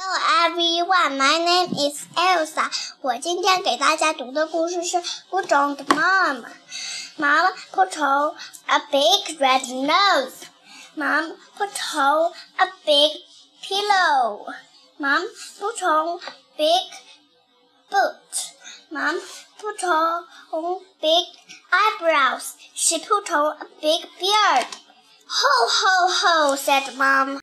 Hello everyone, my name is Elsa. 我今天给大家读的故事是《不中的妈妈》。Mom put on a big red nose. Mom put on a big pillow. Mom put on big boot. Mom put on big eyebrows. She put on a big beard. Ho, ho, ho, said Mom.